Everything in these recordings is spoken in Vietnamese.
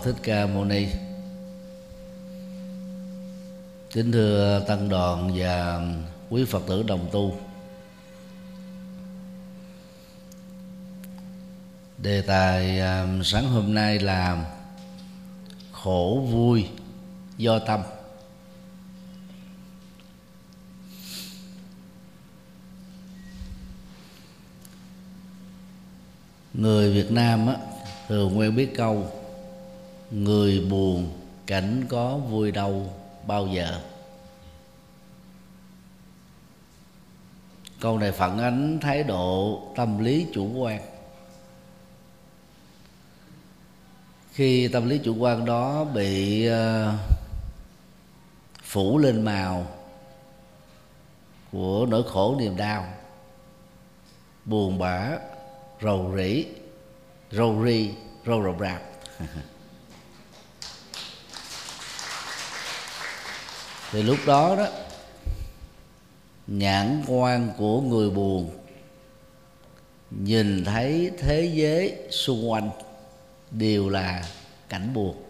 phật thích ca mâu ni. Kính thưa tăng đoàn và quý phật tử đồng tu. Đề tài à, sáng hôm nay là khổ vui do tâm. Người việt nam á, thường quen biết câu người buồn cảnh có vui đâu bao giờ? Câu này phản ánh thái độ tâm lý chủ quan. Khi tâm lý chủ quan đó bị ờ, phủ lên màu của nỗi khổ niềm đau, buồn bã, rầu rĩ, rầu ri, rầu rộp rạp thì lúc đó đó nhãn quan của người buồn nhìn thấy thế giới xung quanh đều là cảnh buồn.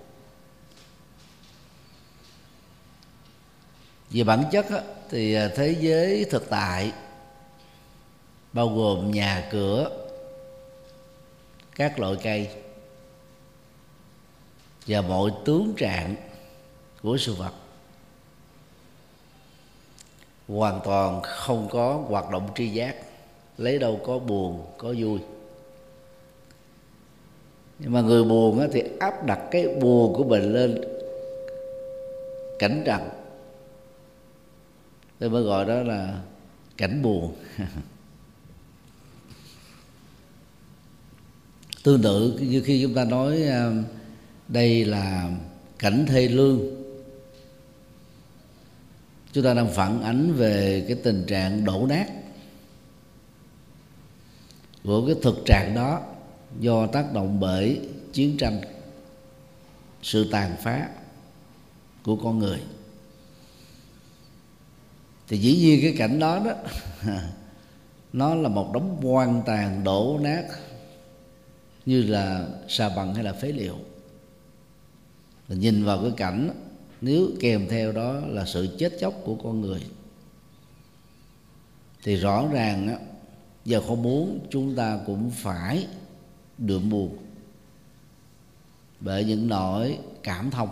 Về bản chất á, thì à, thế giới thực tại bao gồm nhà cửa các loại cây và mọi tướng trạng của sự vật hoàn toàn không có hoạt động tri giác, lấy đâu có buồn, có vui. Nhưng mà người buồn thì áp đặt cái buồn của mình lên cảnh trần. Tôi mới gọi đó là cảnh buồn. Tương tự như khi chúng ta nói à, đây là cảnh thê lương chúng ta đang phản ánh về cái tình trạng đổ nát của cái thực trạng đó do tác động bởi chiến tranh, sự tàn phá của con người. Thì dĩ nhiên cái cảnh đó đó, nó là một đống hoang tàn đổ nát như là xà bằng hay là phế liệu. Nhìn vào cái cảnh nếu kèm theo đó là sự chết chóc của con người thì rõ ràng á, giờ không muốn chúng ta cũng phải đượm buồn bởi những nỗi cảm thông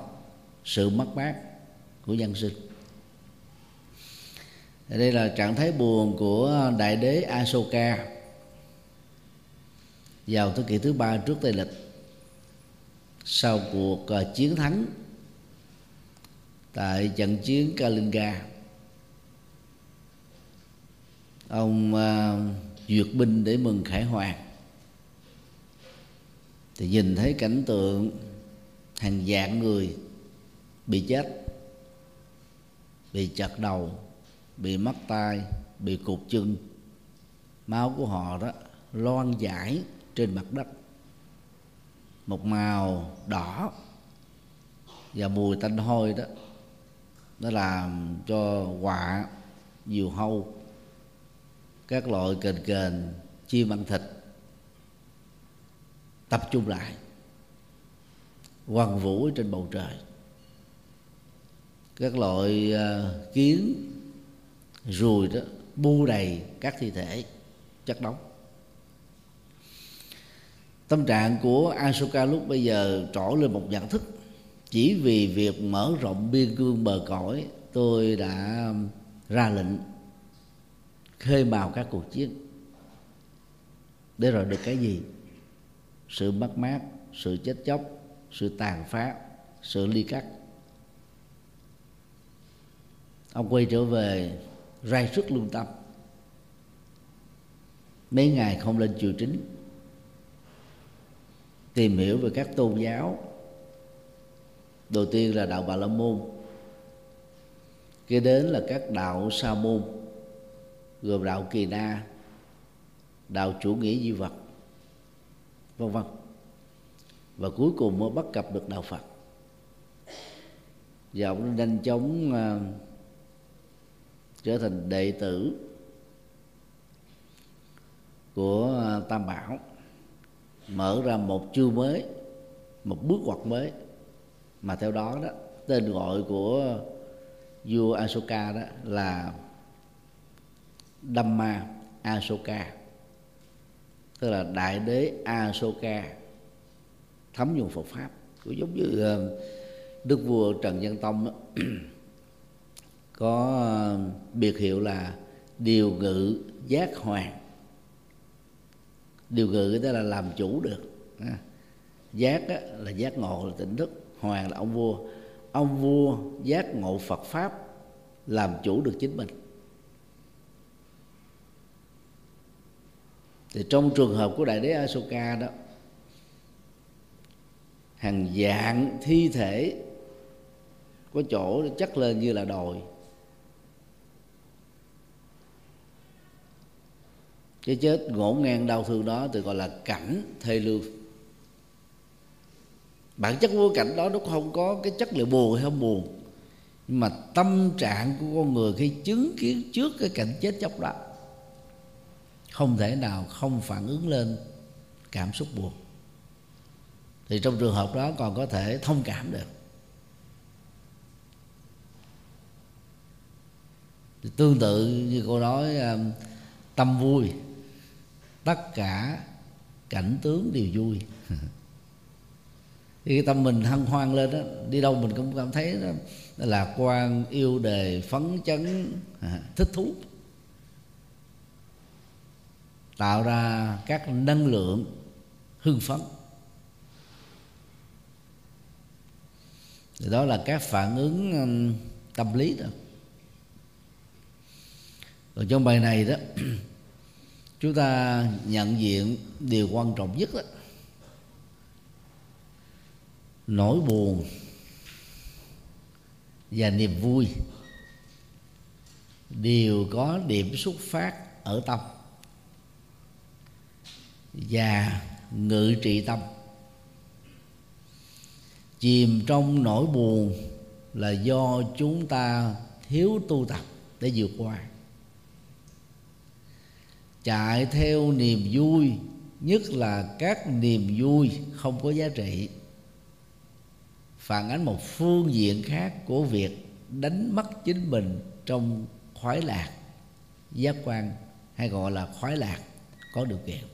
sự mất mát của nhân sinh. Đây là trạng thái buồn của đại đế Asoka vào thế kỷ thứ ba trước Tây lịch sau cuộc à, chiến thắng tại trận chiến Kalinga. Ông uh, duyệt binh để mừng khải hoàn. Thì nhìn thấy cảnh tượng hàng vạn người bị chết bị chặt đầu bị mất tay bị cụt chân. Máu của họ đó loan dãi trên mặt đất. Một màu đỏ và mùi tanh hôi đó nó làm cho quạ diều hâu các loại kền kền chim ăn thịt tập trung lại quằn vũ trên bầu trời. Các loại uh, kiến ruồi đó bu đầy các thi thể chất đóng tâm trạng của Asuka lúc bây giờ trỗi lên một nhận thức chỉ vì việc mở rộng biên cương bờ cõi, tôi đã ra lệnh khơi mào các cuộc chiến. Để rồi được cái gì? Sự mất mát, sự chết chóc, sự tàn phá, sự ly cắt. Ông quay trở về rai sức lương tâm. Mấy ngày không lên chùa chính, tìm hiểu về các tôn giáo đầu tiên là đạo bà la môn. Kế đến là các đạo sa môn gồm đạo kỳ na đạo chủ nghĩa di vật vân vân. Và cuối cùng mới bắt gặp được đạo phật. Và ông nhanh chóng uh, trở thành đệ tử của à, tam bảo mở ra một chương mới một bước ngoặt mới mà theo đó đó tên gọi của vua Asoka đó là Dhamma Asoka. Tức là đại đế Asoka thấm nhuần Phật pháp. Cũng giống như ờ, đức vua Trần Nhân Tông đó, có ờ, biệt hiệu là điều ngự giác hoàng. Điều ngự đó là làm chủ được. À, giác là giác ngộ là tỉnh thức hoàng là ông vua. Ông vua giác ngộ phật pháp làm chủ được chính mình. Thì trong trường hợp của đại đế Asoka đó, hàng dạng thi thể có chỗ chắc lên như là đồi. Cái chết ngổn ngang đau thương đó, thì gọi là cảnh thê lương bản chất của cảnh đó nó không có cái chất liệu buồn hay không buồn. Nhưng mà tâm trạng của con người khi chứng kiến trước cái cảnh chết chóc đó, không thể nào không phản ứng lên cảm xúc buồn. Thì trong trường hợp đó còn có thể thông cảm được. Thì tương tự như cô nói um, tâm vui, tất cả cảnh tướng đều vui. khi cái tâm mình hân hoan lên đó đi đâu mình cũng cảm thấy đó, lạc quan yêu đề phấn chấn à, thích thú. Tạo ra các năng lượng hưng phấn. Thì đó là các phản ứng tâm lý đó. Rồi trong bài này đó chúng ta nhận diện điều quan trọng nhất đó nỗi buồn và niềm vui đều có điểm xuất phát ở tâm và ngự trị tâm. Chìm trong nỗi buồn là do chúng ta thiếu tu tập để vượt qua. Chạy theo niềm vui, nhất là các niềm vui không có giá trị phản ánh một phương diện khác của việc đánh mất chính mình trong khoái lạc. Giác quan hay gọi là khoái lạc có điều kiện.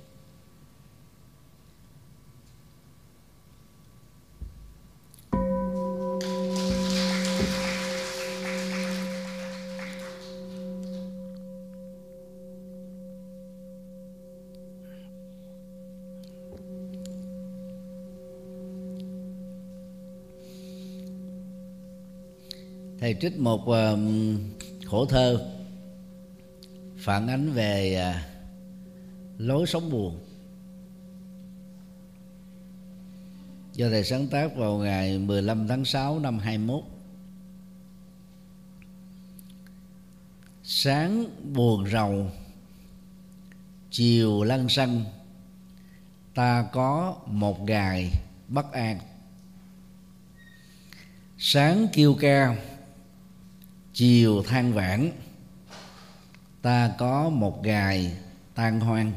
Thầy trích một uh, khổ thơ phản ánh về uh, lối sống buồn. Do thầy sáng tác vào ngày 15 tháng 6 năm 21 sáng buồn rầu chiều lăn xăng ta có một ngày bất an. Sáng kêu ca chiều than vãn, ta có một ngày tan hoang.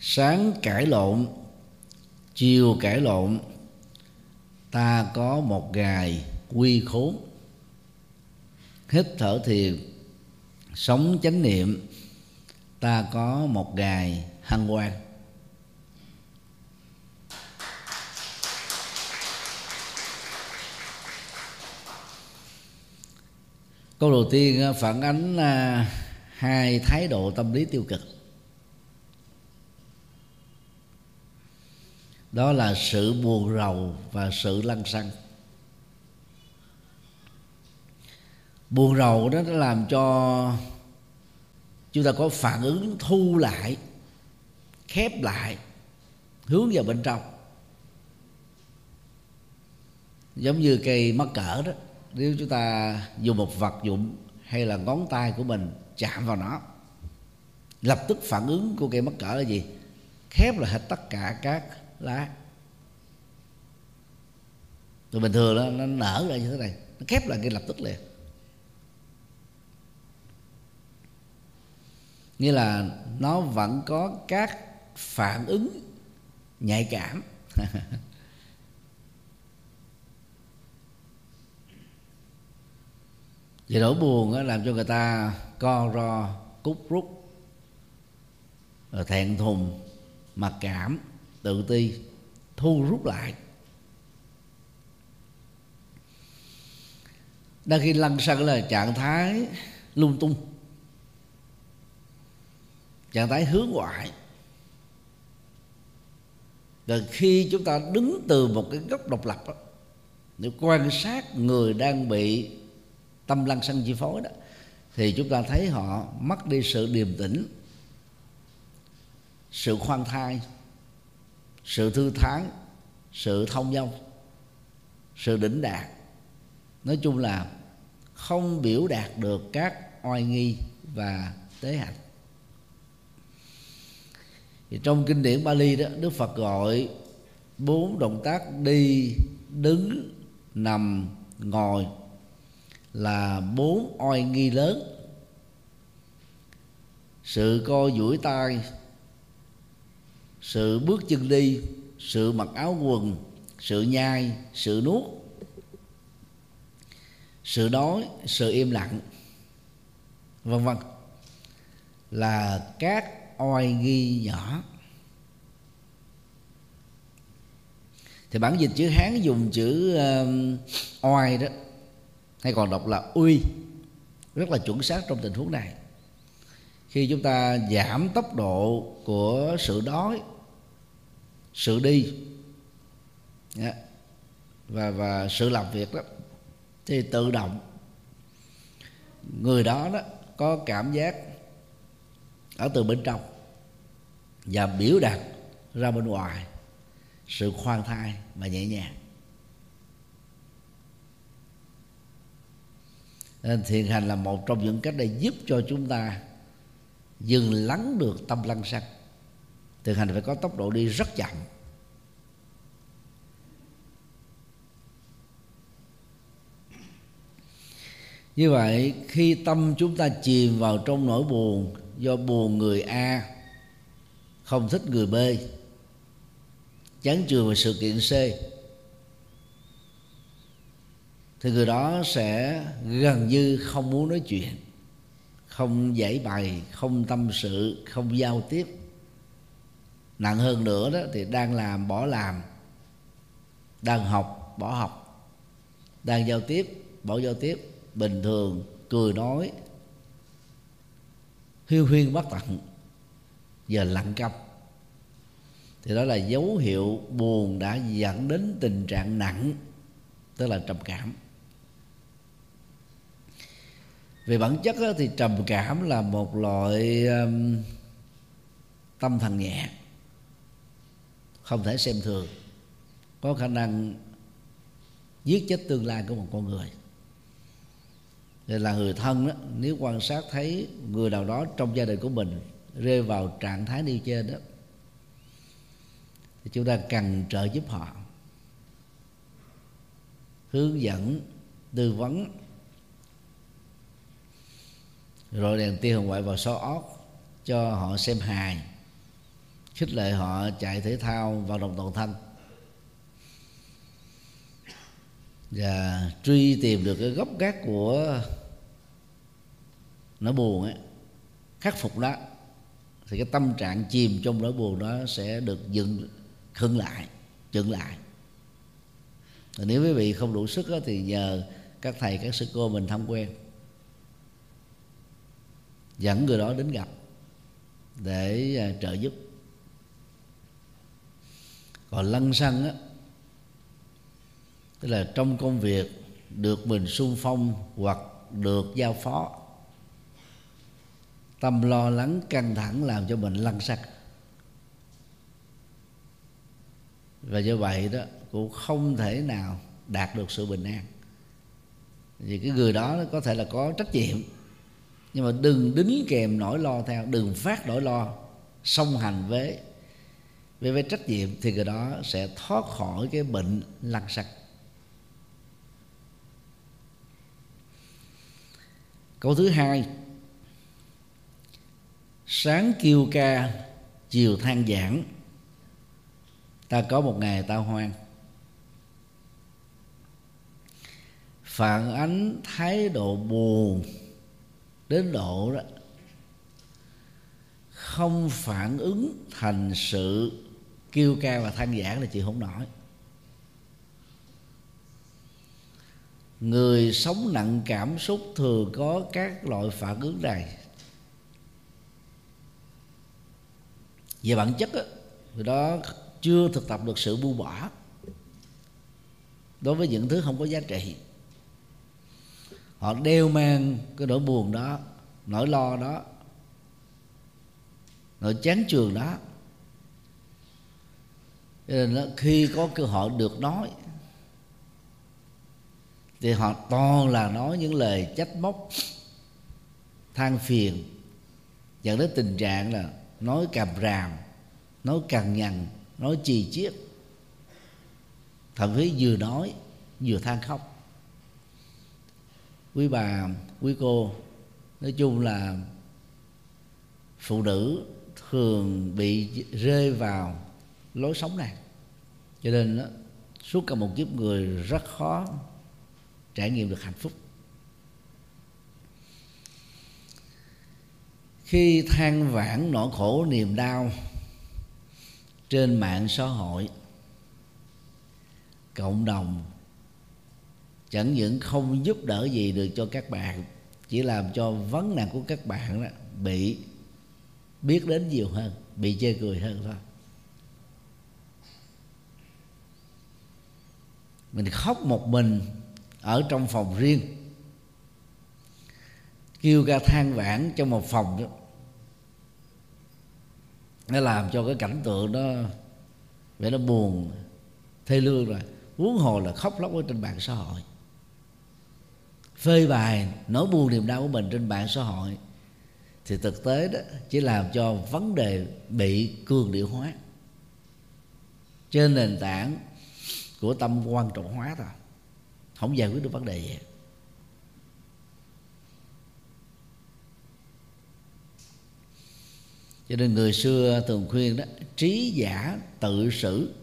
Sáng cãi lộn, chiều cãi lộn, ta có một ngày quy khốn. Hít thở thiền, sống chánh niệm, ta có một ngày hân hoan. Câu đầu tiên ờ, phản ánh ờ, hai thái độ tâm lý tiêu cực. Đó là sự buồn rầu và sự lăng xăng. Buồn rầu đó nó làm cho chúng ta có phản ứng thu lại, khép lại, hướng vào bên trong. Giống như cây mắc cỡ đó nếu chúng ta dùng một vật dụng hay là ngón tay của mình chạm vào nó lập tức phản ứng của cây mắc cỡ là gì? Khép lại hết tất cả các lá. Rồi bình thường đó, nó nở ra như thế này nó khép lại ngay lập tức liền. Nghĩa là nó vẫn có các phản ứng nhạy cảm. Vì nỗi buồn đó làm cho người ta co ro cút rút rồi thẹn thùng mặc cảm tự ti thu rút lại. Đang khi lăn xăng là trạng thái lung tung trạng thái hướng ngoại và khi chúng ta đứng từ một cái góc độc lập đó, để quan sát người đang bị tâm lăng xăng chi phối đó, thì chúng ta thấy họ mất đi sự điềm tĩnh, sự khoan thai, sự thư thái sự thông dong, sự đỉnh đạt. Nói chung là không biểu đạt được các oai nghi và tế hạnh. Thì trong kinh điển Bali đó, Đức Phật gọi bốn động tác đi, đứng, nằm, ngồi là bốn oai nghi lớn. Sự co duỗi tay sự bước chân đi sự mặc áo quần sự nhai sự nuốt sự đói sự im lặng vân vân là các oai nghi nhỏ. Thì bản dịch chữ hán dùng chữ uh, oai đó hay còn đọc là uy. Rất là chuẩn xác trong tình huống này. Khi chúng ta giảm tốc độ của sự đói, sự đi và và sự làm việc đó, thì tự động người đó đó có cảm giác ở từ bên trong và biểu đạt ra bên ngoài sự khoan thai và nhẹ nhàng. Nên thiền hành là một trong những cách để giúp cho chúng ta dừng lắng được tâm lăng xăng thiền hành phải có tốc độ đi rất chậm. Như vậy, khi tâm chúng ta chìm vào trong nỗi buồn do buồn người a, không thích người b, chán chường về sự kiện c thì người đó sẽ gần như không muốn nói chuyện, không giải bày, không tâm sự, không giao tiếp. Nặng hơn nữa đó thì đang làm bỏ làm, đang học bỏ học, đang giao tiếp bỏ giao tiếp, bình thường cười nói huyên huyên bất tận giờ lặng câm. Thì đó là dấu hiệu buồn đã dẫn đến tình trạng nặng, tức là trầm cảm về bản chất thì trầm cảm là một loại um, tâm thần nhẹ. Không thể xem thường. Có khả năng giết chết tương lai của một con người. Để là người thân đó, nếu quan sát thấy người nào đó trong gia đình của mình rơi vào trạng thái nêu trên đó thì chúng ta cần trợ giúp họ. Hướng dẫn tư vấn rồi đèn tia hồng ngoại vào xó óc cho họ xem hài. Khích lệ họ chạy thể thao vào động toàn thanh. Và truy tìm được cái gốc gác của nỗi buồn ấy khắc phục đó thì cái tâm trạng chìm trong nỗi buồn đó sẽ được dựng khưng lại dựng lại. Và nếu quý vị không đủ sức đó, thì nhờ các thầy các sư cô mình tham quen dẫn người đó đến gặp để à, trợ giúp. Còn lăng xăng á, tức là trong công việc được mình sung phong hoặc được giao phó, tâm lo lắng căng thẳng làm cho mình lăng xăng. Và do vậy đó, cũng không thể nào đạt được sự bình an. Vì cái người đó có thể là có trách nhiệm nhưng mà đừng đính kèm nỗi lo theo, đừng phát nỗi lo song hành với với với trách nhiệm thì người đó sẽ thoát khỏi cái bệnh lăn sặc câu thứ hai, sáng kêu ca, chiều than giảng. Ta có một ngày ta hoan. Phản ánh thái độ buồn đến độ đó không phản ứng thành sự kêu ca và than giảng là chị không nổi người sống nặng cảm xúc thường có các loại phản ứng này. Về bản chất đó, người đó chưa thực tập được sự buông bỏ. Đối với những thứ không có giá trị họ đeo mang cái nỗi buồn đó nỗi lo đó nỗi chán trường đó. Cho nên đó, khi có cơ hội được nói thì họ toàn là nói những lời trách móc than phiền dẫn đến tình trạng là nói càm ràm nói cằn nhằn nói chì chiết. Thậm chí vừa nói vừa than khóc quý bà quý cô. Nói chung là phụ nữ thường bị rơi vào lối sống này. Cho nên đó, suốt cả một kiếp người rất khó trải nghiệm được hạnh phúc. Khi than vãn nỗi khổ niềm đau trên mạng xã hội cộng đồng chẳng những không giúp đỡ gì được cho các bạn, chỉ làm cho vấn nạn của các bạn đó bị biết đến nhiều hơn, bị chê cười hơn thôi. Mình khóc một mình ở trong phòng riêng, kêu ca than vãn trong một phòng đó. Nó làm cho cái cảnh tượng đó vậy nó buồn, thê lương rồi. Huống hồ là khóc lóc ở trên mạng xã hội phơi bày nỗi buồn niềm đau của mình trên mạng xã hội thì thực tế đó chỉ làm cho vấn đề bị cường điệu hóa. Trên nền tảng của tâm quan trọng hóa thôi không giải quyết được vấn đề gì. Cho nên người xưa thường khuyên đó trí giả tự xử.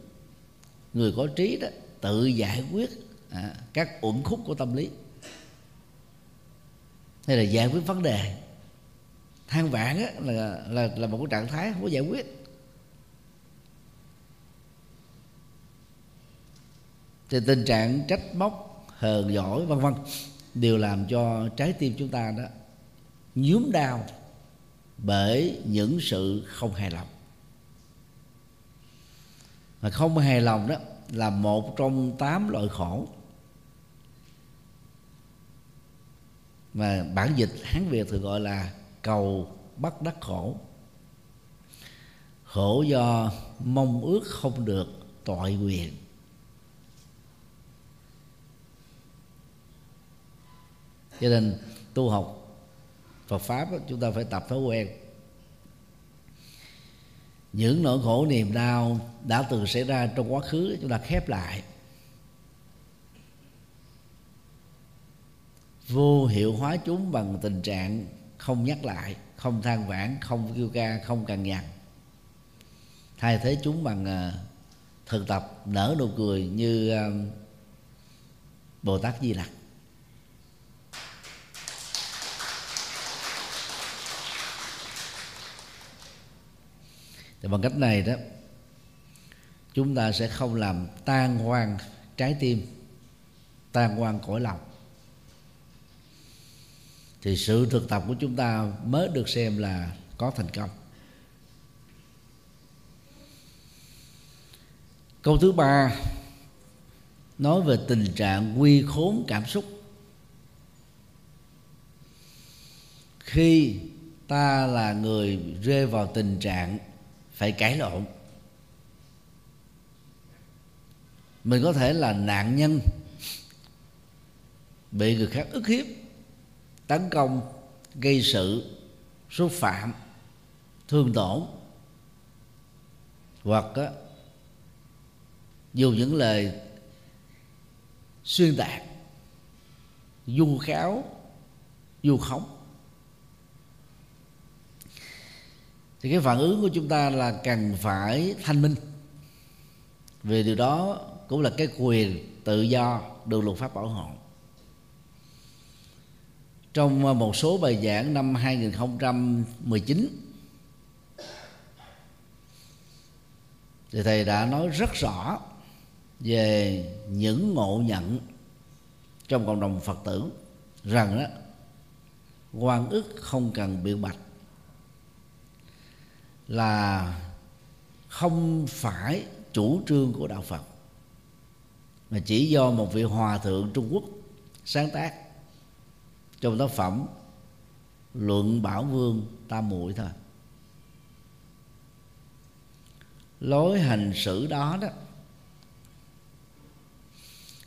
Người có trí đó tự giải quyết à, các uẩn khúc của tâm lý hay là giải quyết vấn đề. Than vãn á, là là là một cái trạng thái không có giải quyết. Thì tình trạng trách móc hờn giỏi vân vân đều làm cho trái tim chúng ta đó nhuốm đau bởi những sự không hài lòng. Mà không hài lòng đó là một trong tám loại khổ. Mà bản dịch hán việt thường gọi là cầu bắt đắc khổ. Khổ do mong ước không được tội quyền. Cho nên tu học Phật pháp chúng ta phải tập thói quen. Những nỗi khổ niềm đau đã từng xảy ra trong quá khứ, chúng ta khép lại. vô hiệu hóa chúng bằng tình trạng không nhắc lại, không than vãn, không kêu ca, không cằn nhằn thay thế chúng bằng ờ, thực tập nở nụ cười như ờ, bồ tát di lặc. Thì bằng cách này đó, chúng ta sẽ không làm tan hoang trái tim, tan hoang cõi lòng thì sự thực tập của chúng ta mới được xem là có thành công. Câu thứ ba, nói về tình trạng quy khốn cảm xúc. Khi ta là người rơi vào tình trạng phải cãi lộn, mình có thể là nạn nhân bị người khác ức hiếp tấn công gây sự xúc phạm thương tổn. Hoặc á, dùng những lời xuyên tạc du kháo du khống. Thì cái phản ứng của chúng ta là cần phải thanh minh. Vì điều đó cũng là cái quyền tự do được luật pháp bảo hộ trong ờ, một số bài giảng năm 2019 thì thầy đã nói rất rõ về những ngộ nhận trong cộng đồng Phật tử rằng đó quan ức không cần biện bạch, là không phải chủ trương của đạo Phật, mà chỉ do một vị hòa thượng Trung Quốc sáng tác trong tác phẩm luận bảo vương tam muội thôi. Lối hành xử đó đó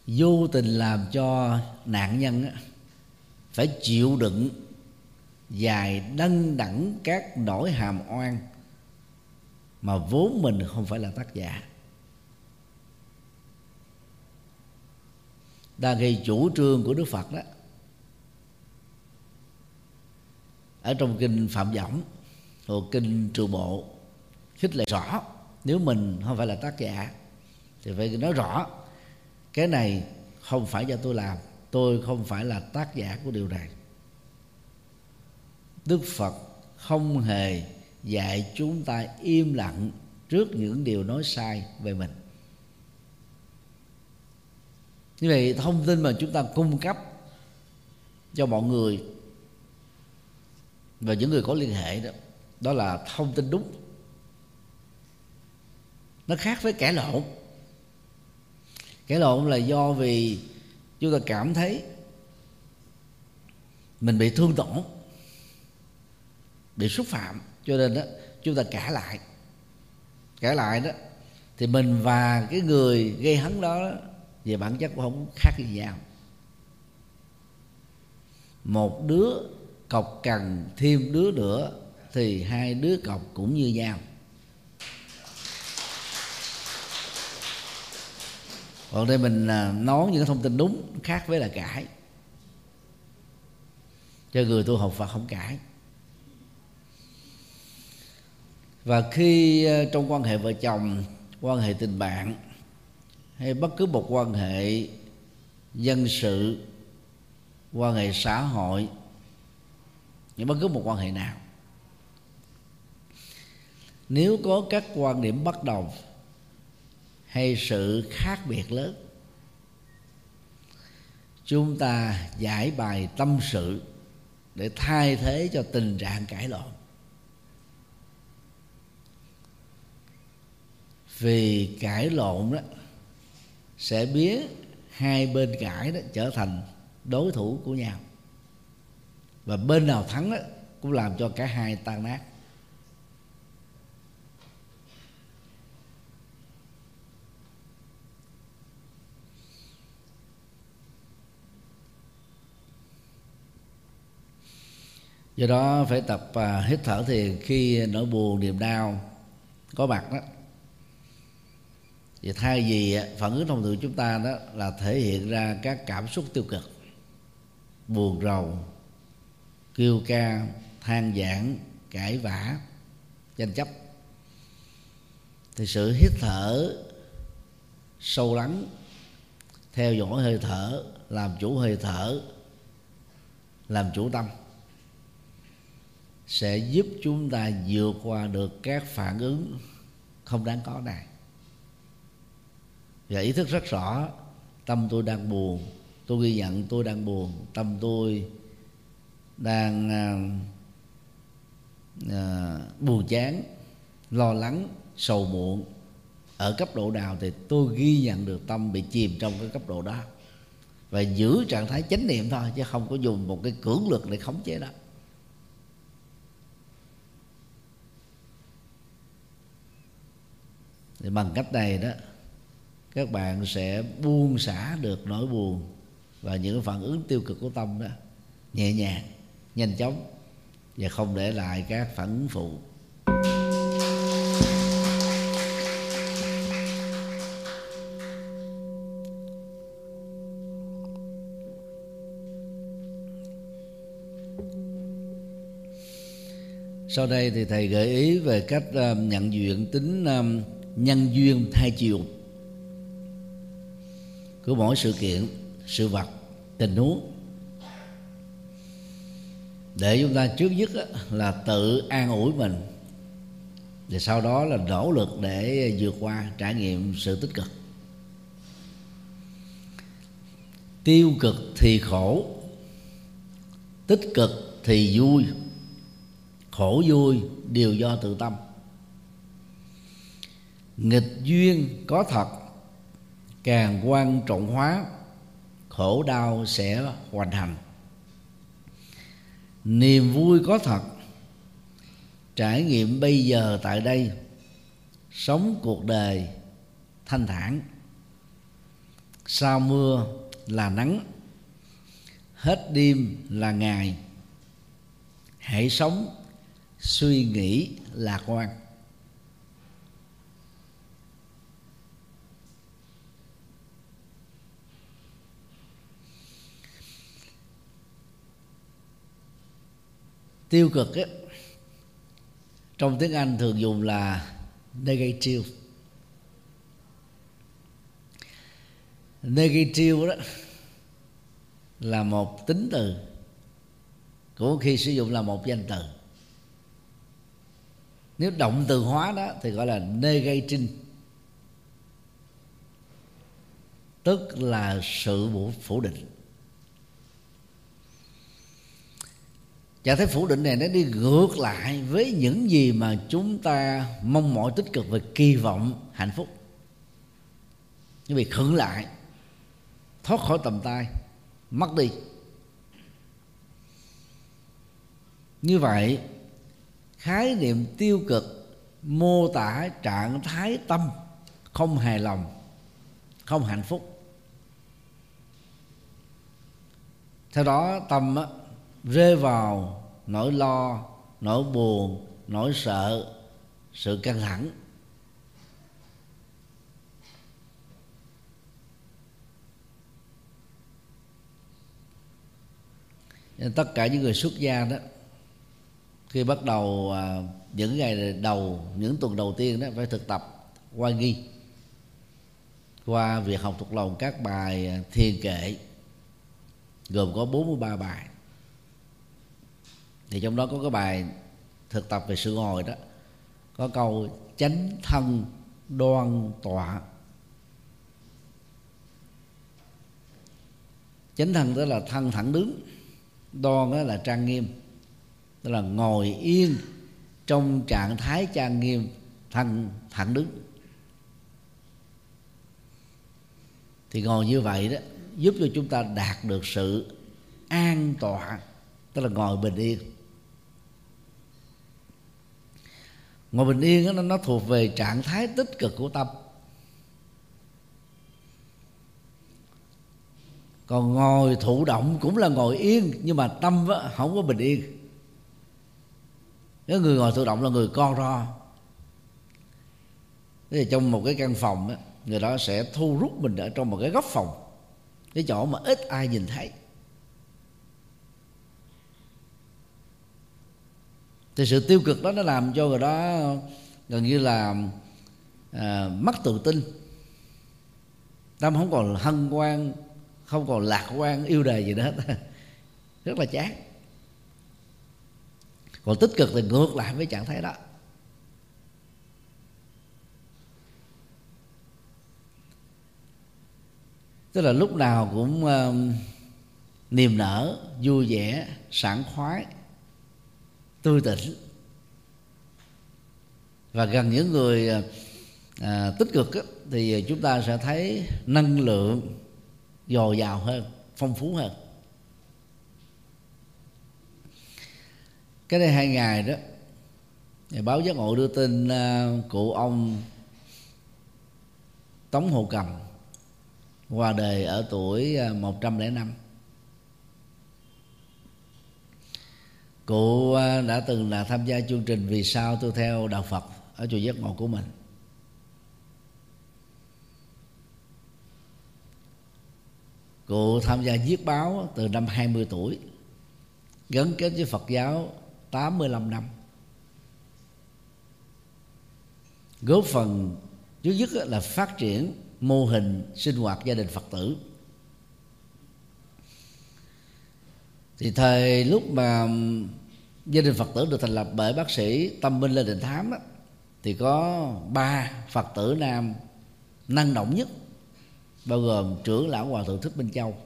vô tình làm cho nạn nhân á, phải chịu đựng dài đăng đẳng các nỗi hàm oan mà vốn mình không phải là tác giả. Đang gây chủ trương của đức phật đó ở trong kinh phạm võng hoặc kinh Trụ bộ, khích lệ rõ, nếu mình không phải là tác giả, thì phải nói rõ, cái này không phải do tôi làm, tôi không phải là tác giả của điều này. Đức phật không hề dạy chúng ta im lặng trước những điều nói sai về mình. Như vậy thông tin mà chúng ta cung cấp cho mọi người và những người có liên hệ đó đó là thông tin đúng. Nó khác với kẻ lộn. Kẻ lộn là do vì chúng ta cảm thấy mình bị thương tổn, bị xúc phạm. Cho nên đó, chúng ta cả lại. Cả lại đó, thì mình và cái người gây hấn đó, về bản chất cũng không khác gì nhau. Một đứa cọc cần thêm đứa nữa thì hai đứa cọc cũng như nhau. Còn đây mình à, nói những thông tin đúng, khác với là cãi. Cho người tu học Phật không cãi. Và khi à, trong quan hệ vợ chồng, quan hệ tình bạn, hay bất cứ một quan hệ dân sự, quan hệ xã hội những bất cứ một quan hệ nào. Nếu có các quan điểm bất đồng hay sự khác biệt lớn, chúng ta giải bài tâm sự để thay thế cho tình trạng cãi lộn. Vì cãi lộn đó sẽ biến hai bên cãi đó trở thành đối thủ của nhau và bên nào thắng đó cũng làm cho cả hai tan nát. Do đó phải tập à, hít thở thì khi nỗi buồn niềm đau có mặt đó thì thay vì à, phản ứng thông thường chúng ta đó là thể hiện ra các cảm xúc tiêu cực buồn rầu kêu ca, than giảng, cãi vã, tranh chấp. Thì sự hít thở sâu lắng, theo dõi hơi thở, làm chủ hơi thở, làm chủ tâm, sẽ giúp chúng ta vượt qua được các phản ứng không đáng có này. Và ý thức rất rõ, tâm tôi đang buồn, tôi ghi nhận tôi đang buồn, tâm tôi đang ờ, ờ, à, buồn chán lo lắng sầu muộn. Ở cấp độ nào thì tôi ghi nhận được tâm bị chìm trong cái cấp độ đó và giữ trạng thái chánh niệm thôi chứ không có dùng một cái cưỡng lực để khống chế đó. Thì bằng cách này đó các bạn sẽ buông xả được nỗi buồn và những phản ứng tiêu cực của tâm đó nhẹ nhàng nhanh chóng và không để lại các phản ứng phụ. Sau đây thì thầy gợi ý về cách ờ, nhận diện tính ờ, nhân duyên hai chiều của mỗi sự kiện, sự vật, tình huống để chúng ta trước nhất là tự an ủi mình. Và sau đó là nỗ lực để vượt qua trải nghiệm sự tích cực. Tiêu cực thì khổ, tích cực thì vui. Khổ vui đều do tự tâm. Nghịch duyên có thật, càng quan trọng hóa, khổ đau sẽ hoàn thành niềm vui có thật. Trải nghiệm bây giờ tại đây. Sống cuộc đời thanh thản. Sau mưa là nắng. Hết đêm là ngày. Hãy sống, suy nghĩ lạc quan. Tiêu cực ấy, trong tiếng anh thường dùng là negative. Negative đó là một tính từ cũng khi sử dụng là một danh từ. Nếu động từ hóa đó thì gọi là negating. Tức là sự phủ định. Dạ, trạng thái phủ định này nó đi ngược lại với những gì mà chúng ta mong mỏi tích cực và kỳ vọng hạnh phúc. Như bị khựng lại thoát khỏi tầm tay mất đi. Như vậy khái niệm tiêu cực mô tả trạng thái tâm không hài lòng không hạnh phúc. Theo đó tâm á, rơi vào nỗi lo nỗi buồn nỗi sợ sự căng thẳng. Nên tất cả những người xuất gia đó khi bắt đầu à, những ngày đầu những tuần đầu tiên đó phải thực tập qua nghi qua việc học thuộc lòng các bài à, thiền kệ gồm có 43 bài thì trong đó có cái bài thực tập về sự ngồi đó. Có câu, chánh thân đoan tọa. Chánh thân đó là thân thẳng đứng, đoan đó là trang nghiêm, tức là ngồi yên trong trạng thái trang nghiêm, thân thẳng đứng. Thì ngồi như vậy đó giúp cho chúng ta đạt được sự an tọa, tức là ngồi bình yên. Ngồi bình yên đó, nó thuộc về trạng thái tích cực của tâm. Còn ngồi thụ động cũng là ngồi yên nhưng mà tâm đó, không có bình yên. Cái người ngồi thụ động là người con ro. Thế thì trong một cái căn phòng đó, người đó sẽ thu rút mình ở trong một cái góc phòng cái chỗ mà ít ai nhìn thấy. Thì sự tiêu cực đó nó làm cho người đó gần như là à, mất tự tin. Tâm không còn hân hoan không còn lạc quan yêu đời gì nữa. Hết rất là chán. Còn tích cực thì ngược lại với trạng thái đó. Tức là lúc nào cũng uh, niềm nở vui vẻ sảng khoái tươi tỉnh và gần những người à, à, tích cực á, thì chúng ta sẽ thấy năng lượng dồi dào hơn phong phú hơn. Cái đây hai ngày đó thì báo giác ngộ đưa tin à, cụ ông Tống Hồ Cầm qua đời ở tuổi à, 105 cụ à, đã từng là tham gia chương trình vì sao tôi theo đạo Phật ở chùa giác ngộ của mình. Cụ tham gia viết báo từ năm 20 tuổi, gắn kết với Phật giáo 85 năm. Góp phần trước nhất là phát triển mô hình sinh hoạt gia đình Phật tử. Thì thời lúc mà gia đình Phật tử được thành lập bởi bác sĩ Tâm Minh Lê đình Thám đó, thì có ba Phật tử nam năng động nhất bao gồm trưởng lão hòa thượng Thích Minh Châu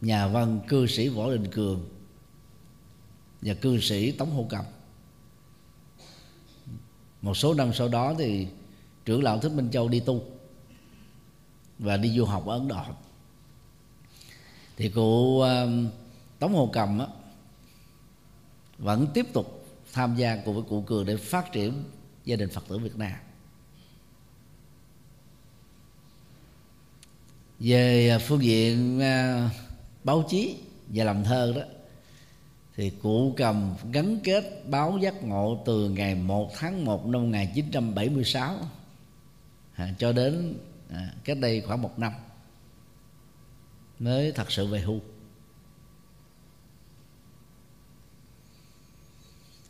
nhà văn cư sĩ Võ Đình Cường và cư sĩ Tống Hô Cầm. Một số năm sau đó thì trưởng lão Thích Minh Châu đi tu và đi du học ở Ấn Độ. Thì cụ ờ, Tống Hồ Cầm á, vẫn tiếp tục tham gia cùng với cụ Cường để phát triển gia đình Phật tử Việt Nam. Về à, phương diện à, báo chí và làm thơ đó thì cụ cầm gắn kết báo giác ngộ từ ngày 1 tháng 1 năm 1976 à, cho đến à, cách đây khoảng một năm mới thật sự về hưu.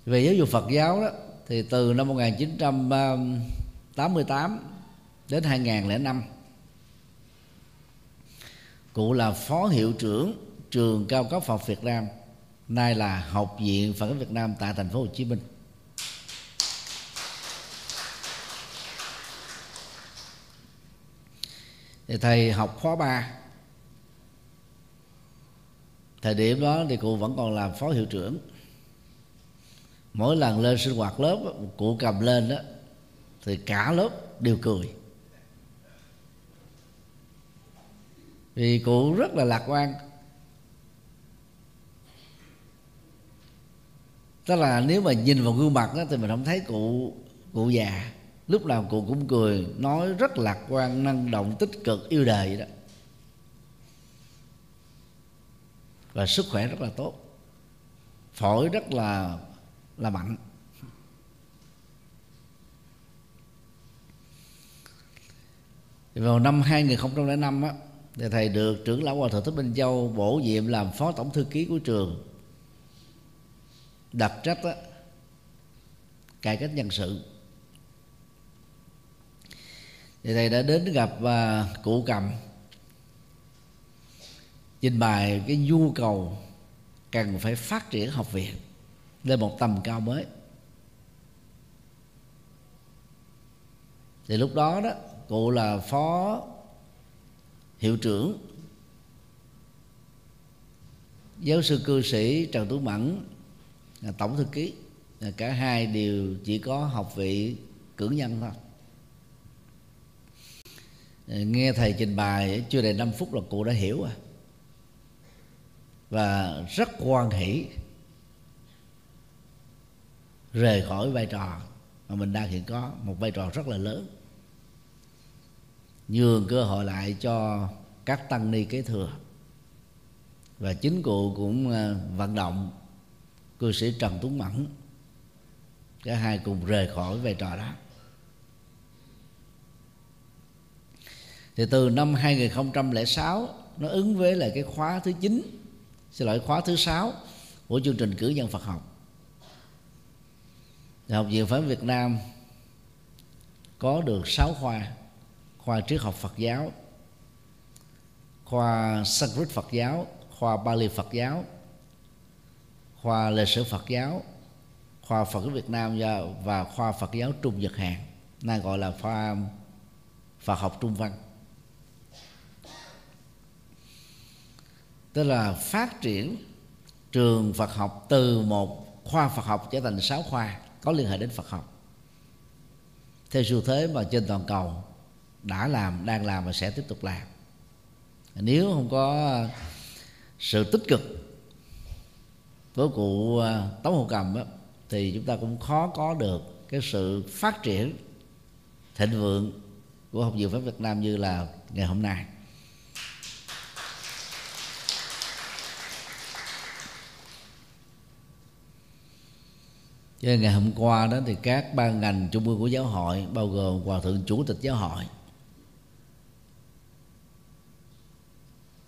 Về giáo dục Phật giáo đó, thì từ năm 1988 đến 2005 cụ là phó hiệu trưởng trường cao cấp Phật Việt Nam, nay là học viện Phật giáo Việt Nam tại thành phố Hồ Chí Minh. Thì thầy học khóa 3 thời điểm đó thì cụ vẫn còn làm phó hiệu trưởng mỗi lần lên sinh hoạt lớp cụ cầm lên đó thì cả lớp đều cười. Vì cụ rất là lạc quan. Tức là nếu mà nhìn vào gương mặt đó, thì mình không thấy cụ cụ già. Lúc nào cụ cũng cười nói rất lạc quan năng động tích cực yêu đời vậy đó. Và sức khỏe rất là tốt. Phổi rất là là mạnh vào năm 2005 á thì thầy được trưởng lão hòa thượng thích minh châu bổ nhiệm làm phó tổng thư ký của trường. Đặt trách á, cải cách nhân sự. Thì thầy đã đến gặp uh, cụ cầm trình bày cái nhu cầu cần phải phát triển học viện lên một tầm cao mới. Thì lúc đó đó, cụ là phó hiệu trưởng, giáo sư cư sĩ trần tú mẫn, là tổng thư ký. Cả hai đều chỉ có học vị cử nhân thôi. Ờ, nghe thầy trình bày, chưa đầy 5 phút là cụ đã hiểu à và rất quan hỷ rời khỏi vai trò. Mà mình đang hiện có một vai trò rất là lớn. Nhường cơ hội lại cho các tăng ni kế thừa. Và chính cụ cũng ờ, vận động cư sĩ Trần Tuấn Mẫn, cả hai cùng rời khỏi vai trò đó. Thì từ năm 2006 nó ứng với lại cái khóa thứ 9 xin lỗi, khóa thứ sáu của chương trình cử nhân Phật học học viện Phật Việt Nam có được 6 khoa. Khoa triết học Phật giáo, khoa Sanskrit Phật giáo, khoa Bali Phật giáo, khoa lịch sử Phật giáo, khoa Phật giáo Việt Nam và khoa Phật giáo Trung Nhật Hàn, nay gọi là khoa Phật học Trung Văn. Tức là phát triển trường Phật học từ một khoa Phật học trở thành sáu khoa có liên hệ đến Phật học. Theo xu thế mà trên toàn cầu đã làm đang làm và sẽ tiếp tục làm. Nếu không có sự tích cực của cụ à, tống hữu cầm đó, thì chúng ta cũng khó có được cái sự phát triển thịnh vượng của học viện pháp Việt Nam như là ngày hôm nay. Cho nên ngày hôm qua đó thì các ban ngành trung ương của giáo hội, bao gồm hòa thượng chủ tịch giáo hội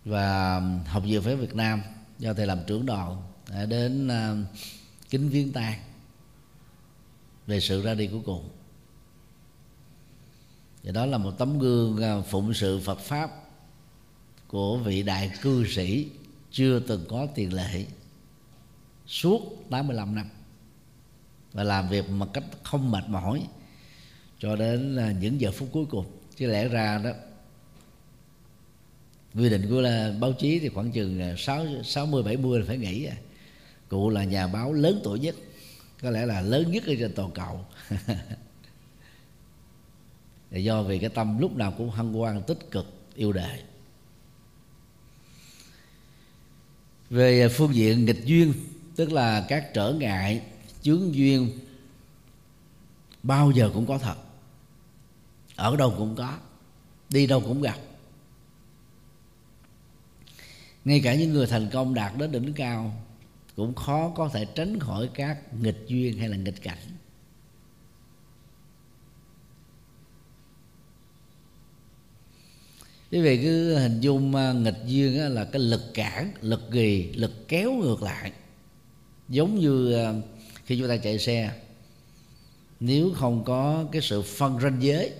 và học viện phép Việt Nam do thầy làm trưởng đoàn đã đến à, kính viếng tang về sự ra đi của cùng và đó là một tấm gương à, phụng sự Phật pháp của vị đại cư sĩ chưa từng có tiền lệ suốt 85 năm và làm việc một cách không mệt mỏi cho đến à, những giờ phút cuối cùng. Chứ lẽ ra đó quy định của là báo chí thì khoảng chừng à, sáu sáu mươi bảy mươi là phải nghỉ à. cụ là nhà báo lớn tuổi nhất có lẽ là lớn nhất ở trên toàn cầu. Do vì cái tâm lúc nào cũng hăng quan tích cực yêu đời về phương diện nghịch duyên tức là các trở ngại chướng duyên, bao giờ cũng có thật. Ở đâu cũng có, đi đâu cũng gặp. Ngay cả những người thành công đạt đến đỉnh cao cũng khó có thể tránh khỏi các nghịch duyên hay là nghịch cảnh. Quý vị cứ hình dung à, nghịch duyên là cái lực cản, lực ghì lực kéo ngược lại. Giống như à, khi chúng ta chạy xe nếu không có cái sự phân ranh giới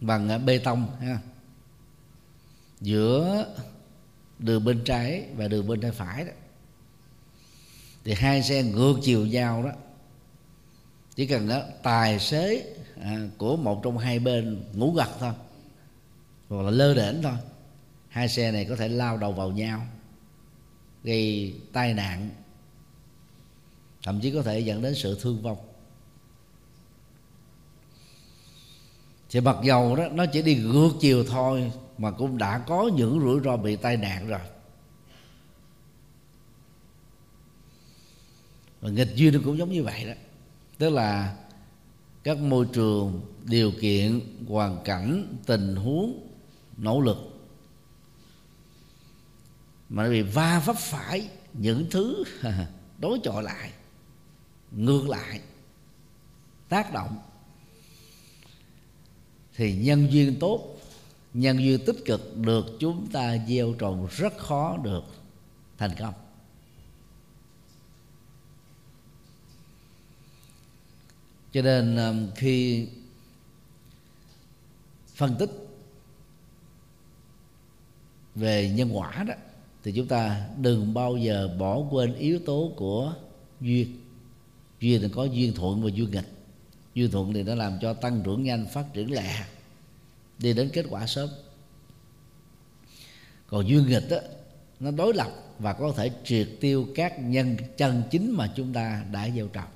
bằng à, bê tông ha giữa đường bên trái và đường bên tay phải đó thì hai xe ngược chiều nhau đó chỉ cần đó tài xế à, của một trong hai bên ngủ gật thôi hoặc là lơ đễnh thôi hai xe này có thể lao đầu vào nhau gây tai nạn thậm chí có thể dẫn đến sự thương vong. Thì mặc dầu đó, nó chỉ đi ngược chiều thôi, mà cũng đã có những rủi ro bị tai nạn rồi. Và nghịch duyên nó cũng giống như vậy đó. Tức là các môi trường điều kiện, hoàn cảnh, tình huống, nỗ lực mà nó bị va vấp phải những thứ đối chọi lại ngược lại, tác động, thì nhân duyên tốt, nhân duyên tích cực được chúng ta gieo trồng rất khó được thành công. Cho nên um, khi phân tích về nhân quả đó, thì chúng ta đừng bao giờ bỏ quên yếu tố của duyên duyên thì có duyên thuận và duyên nghịch. Duyên thuận thì nó làm cho tăng trưởng nhanh phát triển lẹ. Đi đến kết quả sớm. Còn duyên nghịch đó, nó đối lập và có thể triệt tiêu các nhân chân chính mà chúng ta đã gieo trồng.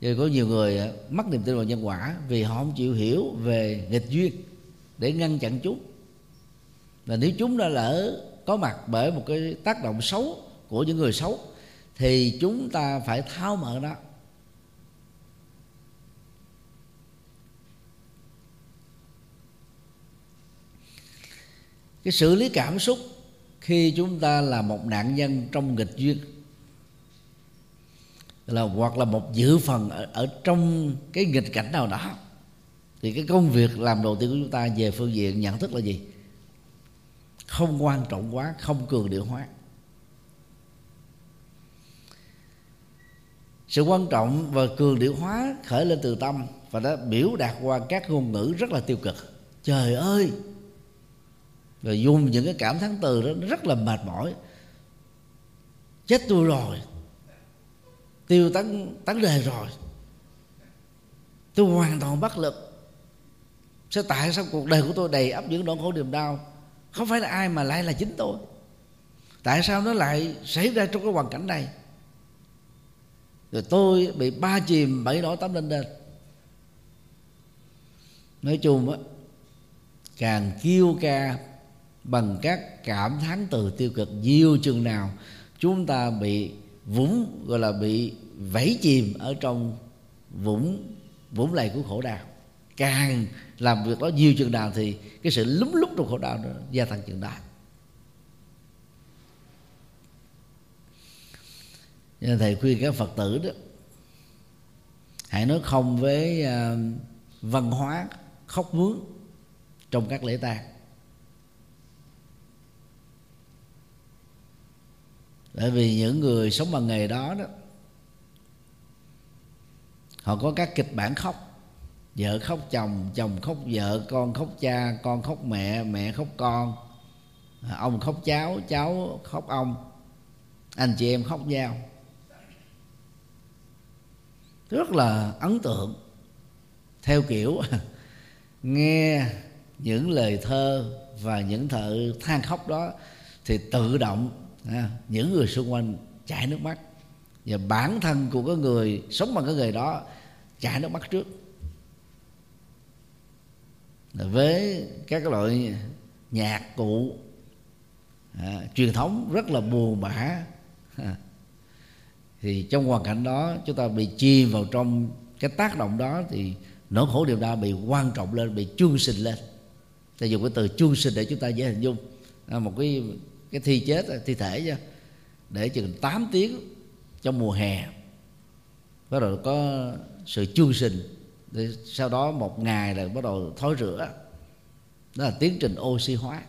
Vì có nhiều người à, mất niềm tin vào nhân quả vì họ không chịu hiểu về nghịch duyên để ngăn chặn chúng. Và nếu chúng đã lỡ có mặt bởi một cái tác động xấu của những người xấu thì chúng ta phải tháo mở đó. Cái xử lý cảm xúc khi chúng ta là một nạn nhân trong nghịch duyên là hoặc là một dự phần ở, ở trong cái nghịch cảnh nào đó thì cái công việc làm đầu tiên của chúng ta về phương diện nhận thức là gì? Không quan trọng quá không cường điệu hóa. Sự quan trọng và cường điệu hóa khởi lên từ tâm và đã biểu đạt qua các ngôn ngữ rất là tiêu cực. Trời ơi! Và dùng những cái cảm thán từ đó rất là mệt mỏi. Chết tôi rồi. Tiêu tấn tấn đề rồi. Tôi hoàn toàn bất lực. Sao tại sao cuộc đời của tôi đầy ắp những nỗi khổ niềm đau? Không phải là ai mà lại là chính tôi. Tại sao nó lại xảy ra trong cái hoàn cảnh này? Rồi tôi bị ba chìm bảy nổi tắm lên đền nói chung á, càng kêu ca bằng các cảm thán từ tiêu cực, nhiều chừng nào chúng ta bị vũng, gọi là bị vẫy chìm ở trong vũng vũng lầy của khổ đau. Càng làm việc đó nhiều chừng nào thì cái sự lúng lúc trong khổ đau nó gia tăng chừng đó nên thầy khuyên các phật tử đó hãy nói không với uh, văn hóa khóc mướn trong các lễ tang. Bởi vì những người sống bằng nghề đó đó họ có các kịch bản khóc. Vợ khóc chồng chồng khóc vợ con khóc cha con khóc mẹ mẹ khóc con. Ông khóc cháu cháu khóc ông. Anh chị em khóc nhau rất là ấn tượng. Theo kiểu nghe những lời thơ và những thợ than khóc đó thì tự động à, những người xung quanh chảy nước mắt. Và bản thân của cái người sống bằng cái nghề đó chảy nước mắt trước. Với các loại nhạc cụ à, truyền thống rất là buồn bã. à, thì trong hoàn cảnh đó chúng ta bị chìm vào trong cái tác động đó thì nỗi khổ điều đau bị quan trọng lên bị chuông sinh lên. Ta dùng cái từ chuông sinh để chúng ta dễ hình dung. À, một cái cái thi chết thi thể chứ để chừng 8 tiếng trong mùa hè bắt đầu có sự chuông sinh. Sau đó một ngày là bắt đầu thối rửa. Đó là tiến trình oxy hóa.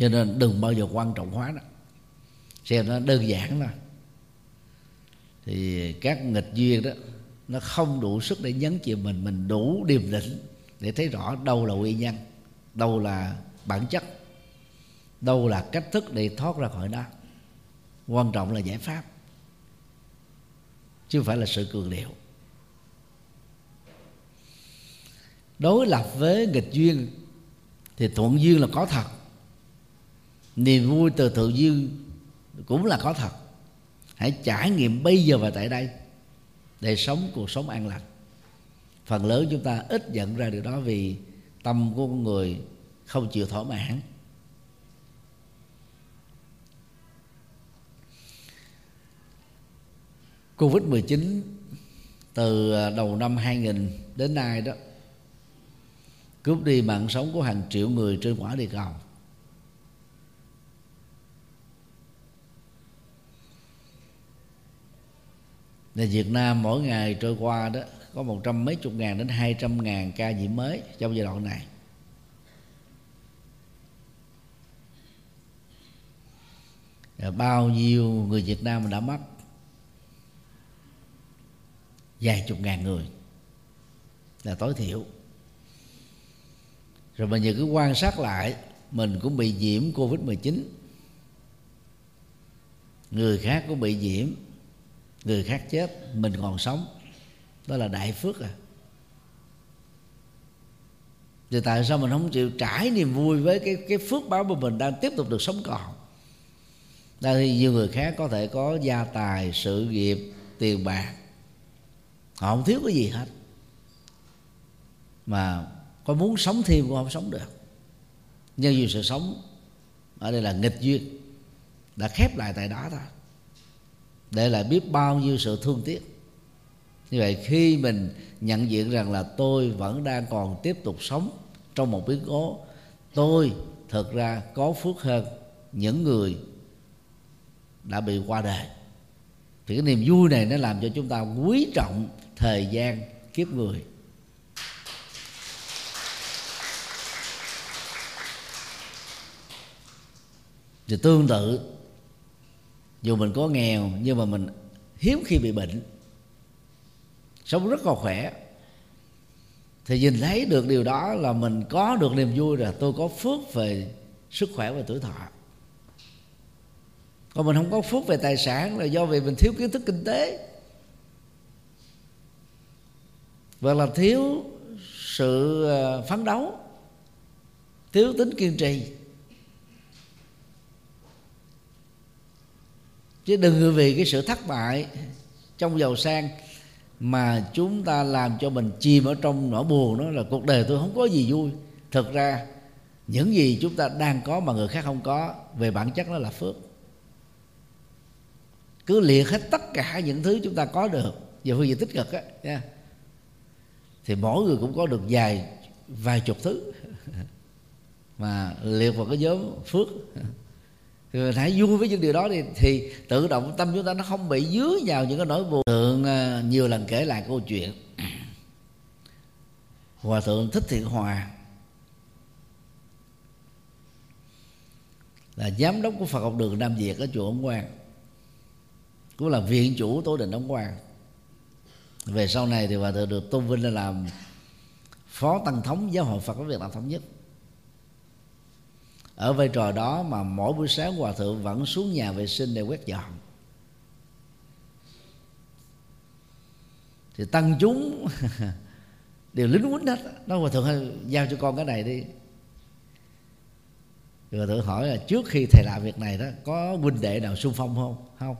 Cho nên đừng bao giờ quan trọng hóa đó xem nó đơn giản thôi. thì các nghịch duyên đó, nó không đủ sức để nhấn chìm mình mình đủ điềm định để thấy rõ đâu là nguyên nhân, đâu là bản chất, đâu là cách thức để thoát ra khỏi đó. quan trọng là giải pháp, chứ không phải là sự cường điệu đối lập với nghịch duyên thì thuận duyên là có thật niềm vui từ thượng dư cũng là có thật. Hãy trải nghiệm bây giờ và tại đây để sống cuộc sống an lành. Phần lớn chúng ta ít nhận ra điều đó vì tâm của con người không chịu thỏa mãn. Covid-19 từ à, đầu năm 2000 đến nay đó, cướp đi mạng sống của hàng triệu người trên quả địa cầu. Là Việt Nam mỗi ngày trôi qua đó, có một trăm mấy chục ngàn đến hai trăm ngàn ca nhiễm mới trong giai đoạn này. Bao nhiêu người Việt Nam đã mất vài chục ngàn người là tối thiểu. Rồi mình giờ cứ quan sát lại, mình cũng bị nhiễm covid 19 người khác cũng bị nhiễm người khác chết, mình còn sống. Đó là đại phước à. Thì tại sao mình không chịu trải niềm vui với cái cái phước báo mà mình đang tiếp tục được sống còn? Đây thì nhiều người khác có thể có gia tài, sự nghiệp, tiền bạc. Họ không thiếu cái gì hết. Mà có muốn sống thêm cũng không sống được. Nhưng vì sự sống ở đây là nghịch duyên, đã khép lại tại đó thôi để lại biết bao nhiêu sự thương tiếc. Như vậy khi mình nhận diện rằng là tôi vẫn đang còn tiếp tục sống trong một biến cố, tôi thực ra có phước hơn những người đã bị qua đời. Thì cái niềm vui này nó làm cho chúng ta quý trọng thời gian kiếp người. Thì tương tự dù mình có nghèo, nhưng mà mình hiếm khi bị bệnh. Sống rất là khỏe. Thì nhìn thấy được điều đó là mình có được niềm vui rồi, tôi có phước về sức khỏe và tuổi thọ. Còn mình không có phước về tài sản là do vì mình thiếu kiến thức kinh tế. Và là thiếu sự ờ, phấn đấu, thiếu tính kiên trì. Chứ đừng vì cái sự thất bại trong giàu sang mà chúng ta làm cho mình chìm ở trong nỗi buồn đó là cuộc đời tôi không có gì vui. Thực ra, những gì chúng ta đang có mà người khác không có, về bản chất nó là phước. Cứ liệt hết tất cả những thứ chúng ta có được. Về phương diện tích cực á, nha. Thì mỗi người cũng có được vài vài chục thứ. Mà liệt vào cái nhóm phước thì hãy vui với những điều đó đi thì tự động tâm chúng ta nó không bị dứa vào những cái nỗi buồn. Thượng à, nhiều lần kể lại câu chuyện. Hòa thượng thích thiện hòa là giám đốc của Phật học đường Nam Việt ở chùa Ấn Quang, cũng là viện chủ tối đình Ấn Quang. Về sau này thì hòa thượng được tôn vinh là làm phó tăng thống giáo hội Phật của Việt Nam thống nhất ở vai trò đó mà mỗi buổi sáng hòa thượng vẫn xuống nhà vệ sinh để quét dọn. Thì tăng chúng đều lính quýnh hết nó hòa thượng giao cho con cái này đi. Rồi thử hỏi là trước khi thầy làm việc này đó, có huynh đệ nào xung phong không? Không.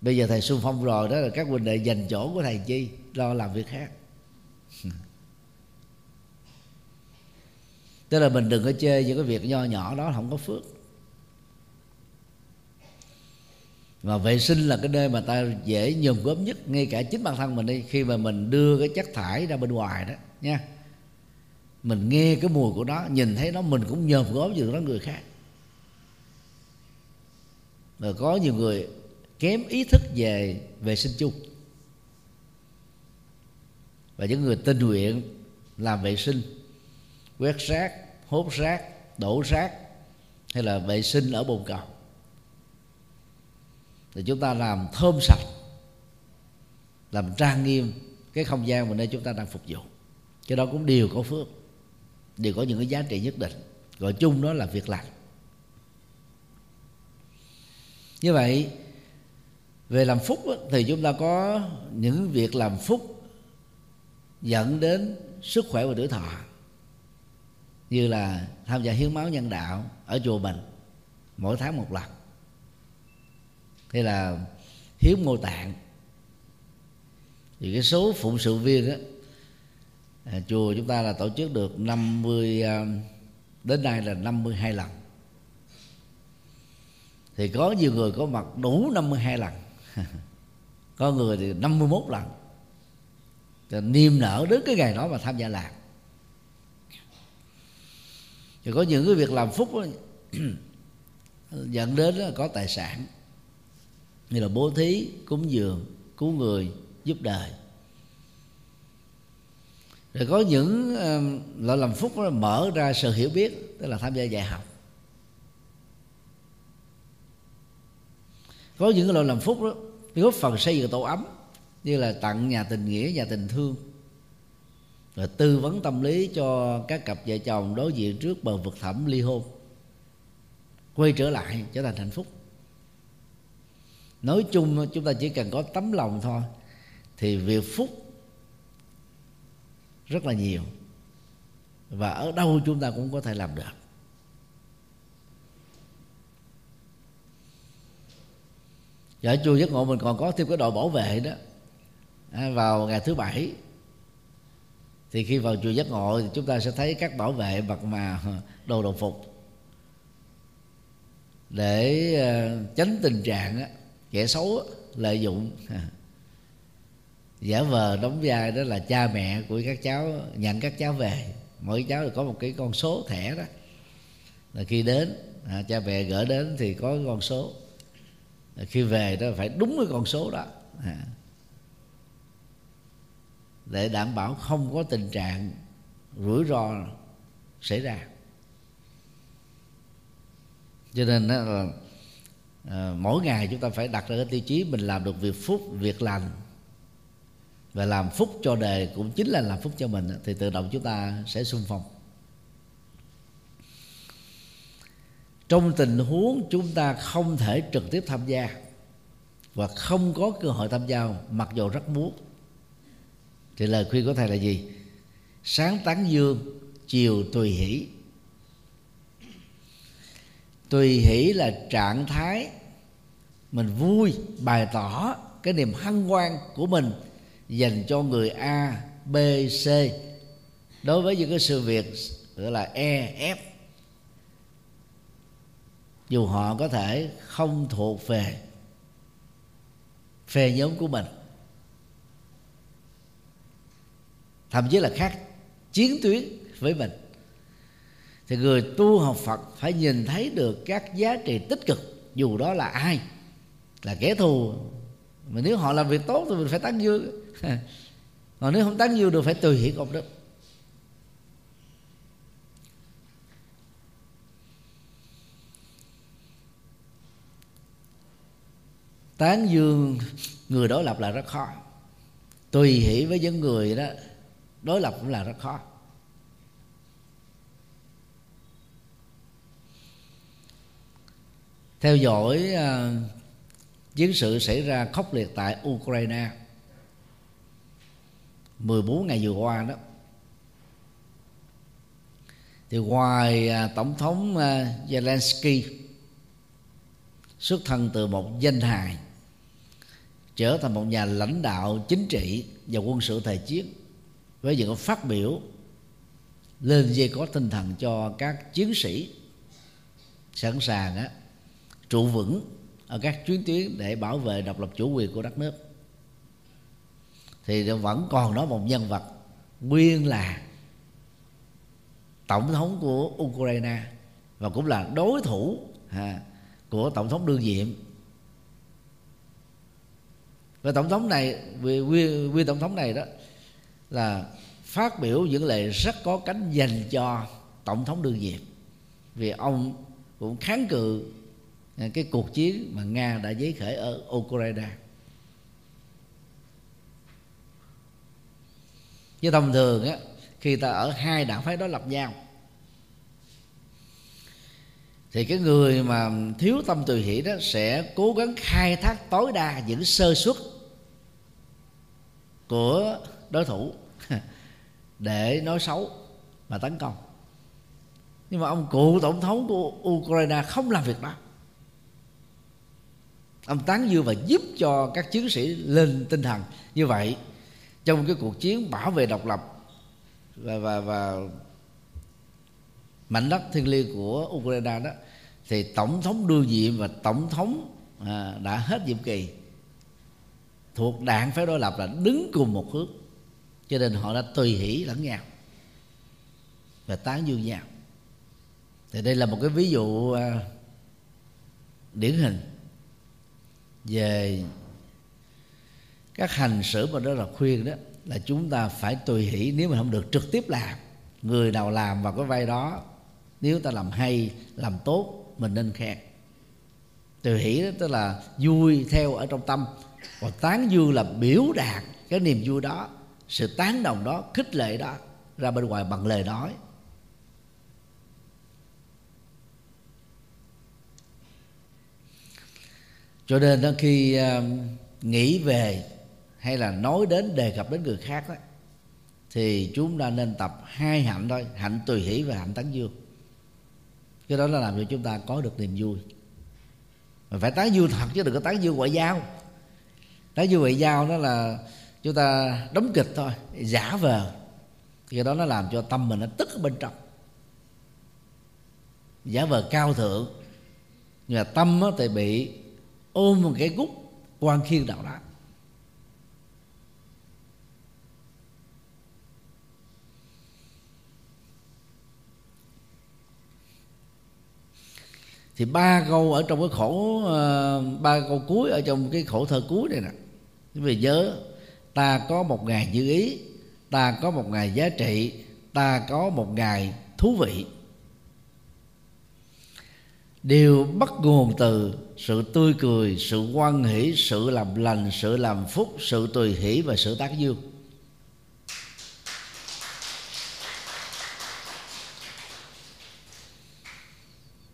Bây giờ thầy xung phong rồi đó là các huynh đệ dành chỗ của thầy chi? Lo làm việc khác. tức là mình đừng có chê những cái việc nho nhỏ đó không có phước. Và vệ sinh là cái nơi mà ta dễ nhòm góp nhất, ngay cả chính bản thân mình đi, khi mà mình đưa cái chất thải ra bên ngoài đó, nha. Mình nghe cái mùi của nó, nhìn thấy nó, mình cũng nhòm góp như đó người khác. Rồi có nhiều người kém ý thức về vệ sinh chung. Và những người tình nguyện làm vệ sinh, quét rác hốt rác, đổ rác, hay là vệ sinh ở bồn cầu. Thì chúng ta làm thơm sạch, làm trang nghiêm cái không gian mà nơi chúng ta đang phục vụ. Cái đó cũng đều có phước đều có những cái giá trị nhất định. Gọi chung đó là việc lành như vậy, về làm phúc thì chúng ta có những việc làm phúc dẫn đến sức khỏe và tuổi thọ như là tham gia hiến máu nhân đạo ở chùa mình mỗi tháng một lần. Hay là hiến mô tạng. Thì cái số phụng sự viên á à, chùa chúng ta là tổ chức được 50 à, đến nay là 52 lần. Thì có nhiều người có mặt đủ 52 lần. Có người thì 51 lần. Thì niềm nở đến cái ngày đó mà tham gia làm thì có những cái việc làm phúc đó, dẫn đến là có tài sản. Như là bố thí cúng dường cứu người giúp đời. Rồi có những uh, loại làm phúc đó mở ra sự hiểu biết tức là tham gia dạy học. Có những loại làm phúc đó góp phần xây dựng tổ ấm như là tặng nhà tình nghĩa nhà tình thương và tư vấn tâm lý cho các cặp vợ chồng đối diện trước bờ vực thẳm ly hôn. Quay trở lại trở thành hạnh phúc. Nói chung chúng ta chỉ cần có tấm lòng thôi thì việc phúc rất là nhiều. Và ở đâu chúng ta cũng có thể làm được. Và ở chùa giấc ngộ mình còn có thêm cái đội bảo vệ đó. À, vào ngày thứ bảy thì khi vào chùa giác ngộ thì chúng ta sẽ thấy các bảo vệ mặc mà đồ đồng phục. Để ờ, tránh tình trạng kẻ xấu lợi dụng giả vờ đóng vai đó là cha mẹ của các cháu nhận các cháu về. Mỗi cháu có một cái con số thẻ đó. Là khi đến à, cha mẹ gửi đến thì có con số. Khi về đó phải đúng cái con số đó à, để đảm bảo không có tình trạng rủi ro xảy ra. Cho nên đó là à, mỗi ngày chúng ta phải đặt ra cái tiêu chí mình làm được việc phúc việc lành và làm phúc cho đề cũng chính là làm phúc cho mình thì tự động chúng ta sẽ sung phong. Trong tình huống chúng ta không thể trực tiếp tham gia và không có cơ hội tham gia mặc dù rất muốn thì lời khuyên của thầy là gì? Sáng tán dương chiều tùy hỷ. Tùy hỷ là trạng thái mình vui bày tỏ cái niềm hân hoan của mình dành cho người A, B, C. Đối với những cái sự việc gọi là E, F dù họ có thể không thuộc về phe nhóm của mình. Thậm chí là khác, chiến tuyến với mình. Thì người tu học Phật phải nhìn thấy được các giá trị tích cực, dù đó là ai, là kẻ thù. Mà nếu họ làm việc tốt thì mình phải tán dương còn nếu không tán dương được, phải tùy hỷ công đức tán dương người đối lập là rất khó. Tùy hỷ với những người đó đối lập cũng là rất khó. Theo dõi uh, chiến sự xảy ra khốc liệt tại Ukraine 14 ngày vừa qua đó. Thì ngoài uh, tổng thống uh, Zelensky xuất thân từ một danh hài trở thành một nhà lãnh đạo chính trị và quân sự thời chiến với những phát biểu lên dây có tinh thần cho các chiến sĩ sẵn sàng á, trụ vững ở các chuyến tuyến để bảo vệ độc lập chủ quyền của đất nước. Thì vẫn còn đó một nhân vật nguyên là tổng thống của Ukraine và cũng là đối thủ à, của tổng thống đương nhiệm. Và tổng thống này nguyên, nguyên tổng thống này đó là phát biểu những lời rất có cánh dành cho tổng thống đương nhiệm. Vì ông cũng kháng cự à, cái cuộc chiến mà nga đã giấy khởi ở ukraine. Chứ thông thường á, khi ta ở hai đảng phái đối lập nhau, thì cái người mà thiếu tâm từ hỷ đó sẽ cố gắng khai thác tối đa những sơ suất của đối thủ để nói xấu và tấn công. Nhưng mà ông cựu tổng thống của Ukraine không làm việc đó. Ông tán dương và giúp cho các chiến sĩ lên tinh thần như vậy trong cái cuộc chiến bảo vệ độc lập và và và mảnh đất thiêng liêng của Ukraine đó thì tổng thống đương nhiệm và tổng thống à, đã hết nhiệm kỳ. Thuộc đảng phái đối lập là đứng cùng một hướng cho nên họ đã tùy hỷ lẫn nhau và tán dương nhau. Thì đây là một cái ví dụ à, điển hình về các hành xử mà đó là khuyên đó, là chúng ta phải tùy hỷ nếu mà không được trực tiếp làm. Người nào làm vào cái vai đó, nếu ta làm hay, làm tốt, mình nên khen. Tùy hỷ đó tức là vui theo ở trong tâm còn tán dương là biểu đạt cái niềm vui đó sự tán đồng đó, khích lệ đó, ra bên ngoài bằng lời nói. Cho nên đó, khi à, nghĩ về hay là nói đến đề cập đến người khác đó thì chúng ta nên tập hai hạnh thôi, hạnh tùy hỷ và hạnh tán dương. Cái đó là làm cho chúng ta có được niềm vui. Mà phải tán dương thật chứ đừng có tán dương ngoại giao. Tán dương ngoại giao đó là chúng ta đóng kịch thôi, giả vờ. Thì cái đó nó làm cho tâm mình nó tức ở bên trong. Giả vờ cao thượng. Nhưng mà tâm thì bị ôm một cái gút quan khiên đạo đó. Thì ba câu ở trong cái khổ ờ, ba câu cuối ở trong cái khổ thơ cuối này nè. Về nhớ ta có một ngày như ý, ta có một ngày giá trị, ta có một ngày thú vị. Đều bắt nguồn từ sự tươi cười, sự quan hỷ, sự làm lành, sự làm phúc, sự tùy hỷ và sự tác dương.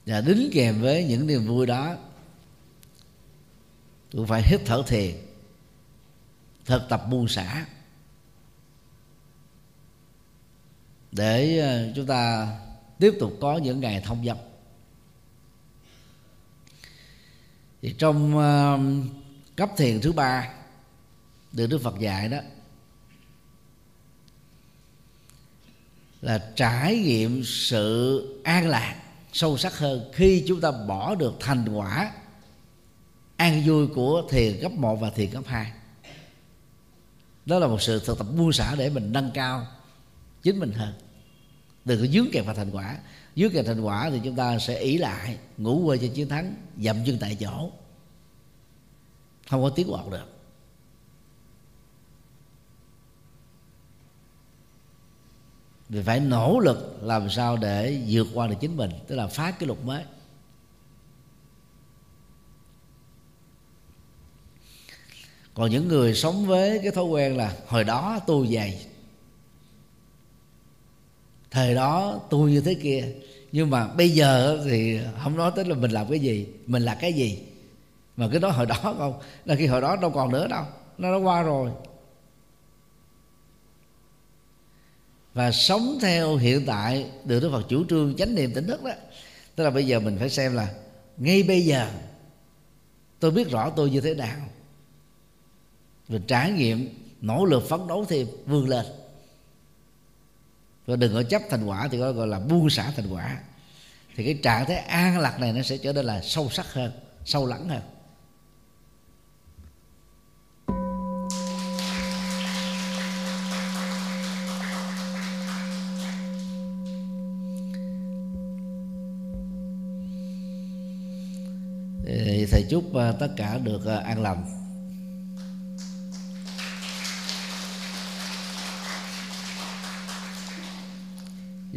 Và đính kèm với những niềm vui đó, tôi phải hít thở thiền thực tập buông xả. Để ờ, chúng ta tiếp tục có những ngày thông dong thì trong ờ, cấp thiền thứ ba được đức phật dạy đó, là trải nghiệm sự an lạc sâu sắc hơn khi chúng ta bỏ được thành quả an vui của thiền cấp 1 và thiền cấp 2 đó là một sự thực tập buông xả để mình nâng cao chính mình hơn. Đừng có dướng kẹt vào thành quả. Dướng kẹt thành quả thì chúng ta sẽ ý lại, ngủ quên trên chiến thắng, dậm chân tại chỗ. Không có tiến bộ được. Vì phải nỗ lực làm sao để vượt qua được chính mình, tức là phá cái luật mới. Còn những người sống với cái thói quen là, hồi đó tôi dày thời đó tôi như thế kia. Nhưng mà bây giờ thì không nói tới là mình làm cái gì, mình là cái gì. Mà cái đó hồi đó không. Là khi hồi đó đâu còn nữa đâu. Nó đã qua rồi. Và sống theo hiện tại được Đức Phật chủ trương chánh niệm tỉnh thức đó. Tức là bây giờ mình phải xem là, ngay bây giờ, tôi biết rõ tôi như thế nào rồi trải nghiệm, nỗ lực phấn đấu thêm vươn lên. Và đừng có chấp thành quả thì gọi là buông xả thành quả. Thì cái trạng thái an lạc này nó sẽ trở nên là sâu sắc hơn, sâu lắng hơn. Thì thầy chúc à, tất cả được à, an lành.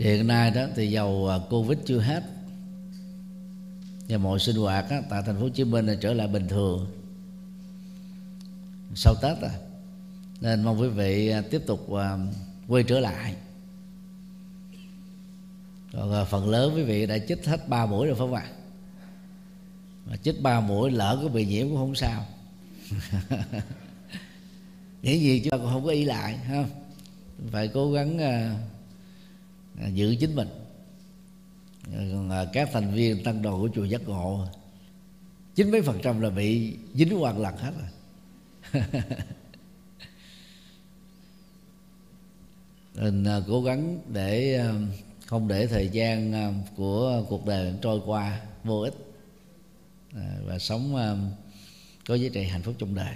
Hiện nay đó thì dầu à, covid chưa hết. Và mọi sinh hoạt á, tại thành phố hồ chí minh là trở lại bình thường. Sau tết à nên mong quý vị à, tiếp tục à, quay trở lại. Còn phần lớn quý vị đã chích hết ba mũi rồi phải không ạ? Mà chích ba mũi lỡ có bị nhiễm cũng không sao. Những gì chúng ta cũng không có ý lại ha. Phải cố gắng Ờ, giữ chính mình. Ờ, Còn các thành viên tăng đoàn của chùa giác ngộ, chín mấy phần trăm là bị dính hoàn lần hết rồi. Mình ờ, cố gắng để không để thời gian của cuộc đời trôi qua vô ích. Và sống có giá trị hạnh phúc trong đời.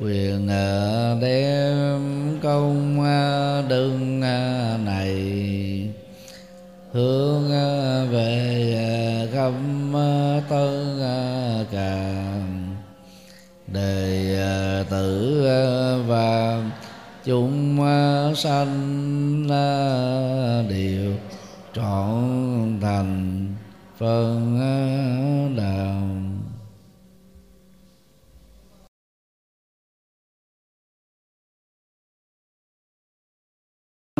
Quyền à, đem công à, đương à, này. Hướng về khắp tân càng. Đề tử và chúng sanh đều trọn thành phân đạo.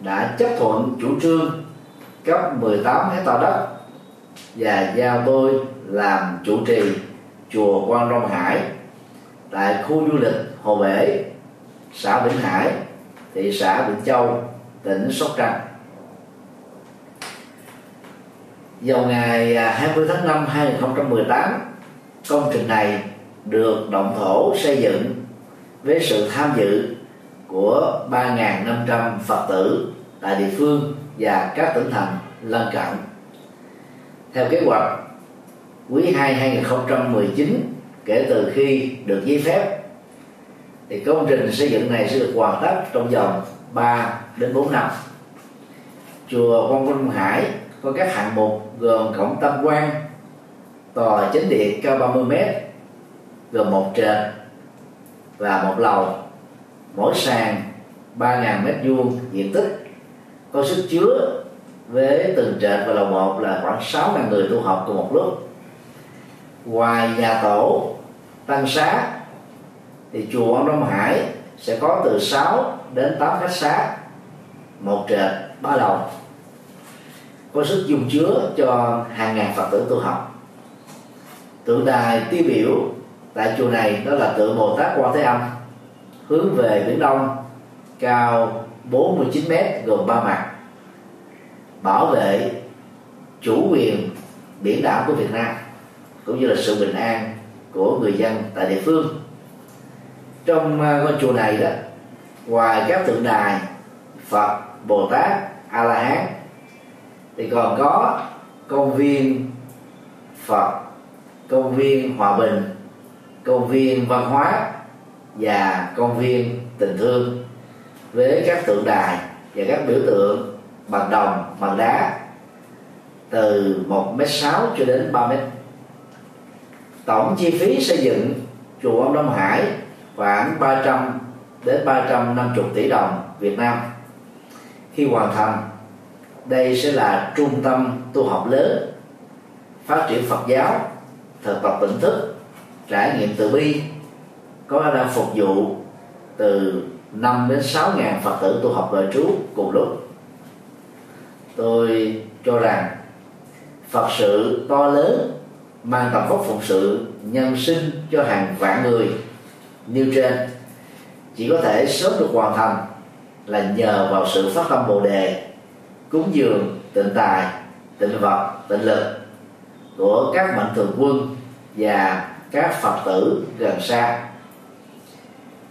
đã chấp thuận chủ trương cấp 18 hecta đất và giao tôi làm chủ trì chùa Quan Long Hải tại khu du lịch Hồ Bể, xã Vĩnh Hải, thị xã Vĩnh Châu, tỉnh Sóc Trăng. Vào ngày à, 20 tháng 5 2018, công trình này được động thổ xây dựng với sự tham dự của 3.500 Phật tử tại địa phương và các tỉnh thành lân cận. Theo kế hoạch, quý 2 2019 kể từ khi được giấy phép thì công trình xây dựng này sẽ được hoàn tất trong vòng 3 đến 4 năm. Chùa Quang Minh Hải có các hạng mục gồm cổng tam quan, tòa chính điện cao 30 m gồm một trệt và một lầu mỗi sàn 3.000 mét vuông diện tích. Có sức chứa với từng trệt và lầu một là khoảng 6.000 người tu học cùng một lúc. Ngoài nhà tổ tăng xá, thì chùa Ông Đông Hải sẽ có từ 6 đến 8 khách xá, một trệt, ba lầu. Có sức dung chứa cho hàng ngàn phật tử tu học. Tượng đài tiêu biểu tại chùa này đó là tượng Bồ Tát Quan Thế Âm hướng về biển Đông, cao 49 mét, gồm ba mặt. Bảo vệ chủ quyền biển đảo của Việt Nam, cũng như là sự bình an của người dân tại địa phương. Trong à, ngôi chùa này đó, ngoài các tượng đài Phật, Bồ Tát A La Hán thì còn có công viên Phật, công viên hòa bình, công viên văn hóa và công viên tình thương với các tượng đài và các biểu tượng bằng đồng, bằng đá từ 1 m sáu cho đến 3 mét. Tổng chi phí xây dựng chùa ông Đông Hải khoảng 300 đến 350 tỷ đồng Việt Nam. Khi hoàn thành, đây sẽ là trung tâm tu học lớn, phát triển Phật giáo, thực tập tỉnh thức, trải nghiệm từ bi có khả phục vụ từ 5 đến 6 ngàn Phật tử tu học đời trú cùng lúc. Tôi cho rằng phật sự to lớn mang tầm vóc phụng sự nhân sinh cho hàng vạn người nêu trên. Chỉ có thể sớm được hoàn thành là nhờ vào sự phát tâm bồ đề, cúng dường, tịnh tài, tịnh vật, tịnh lực của các mạnh thường quân và các phật tử gần xa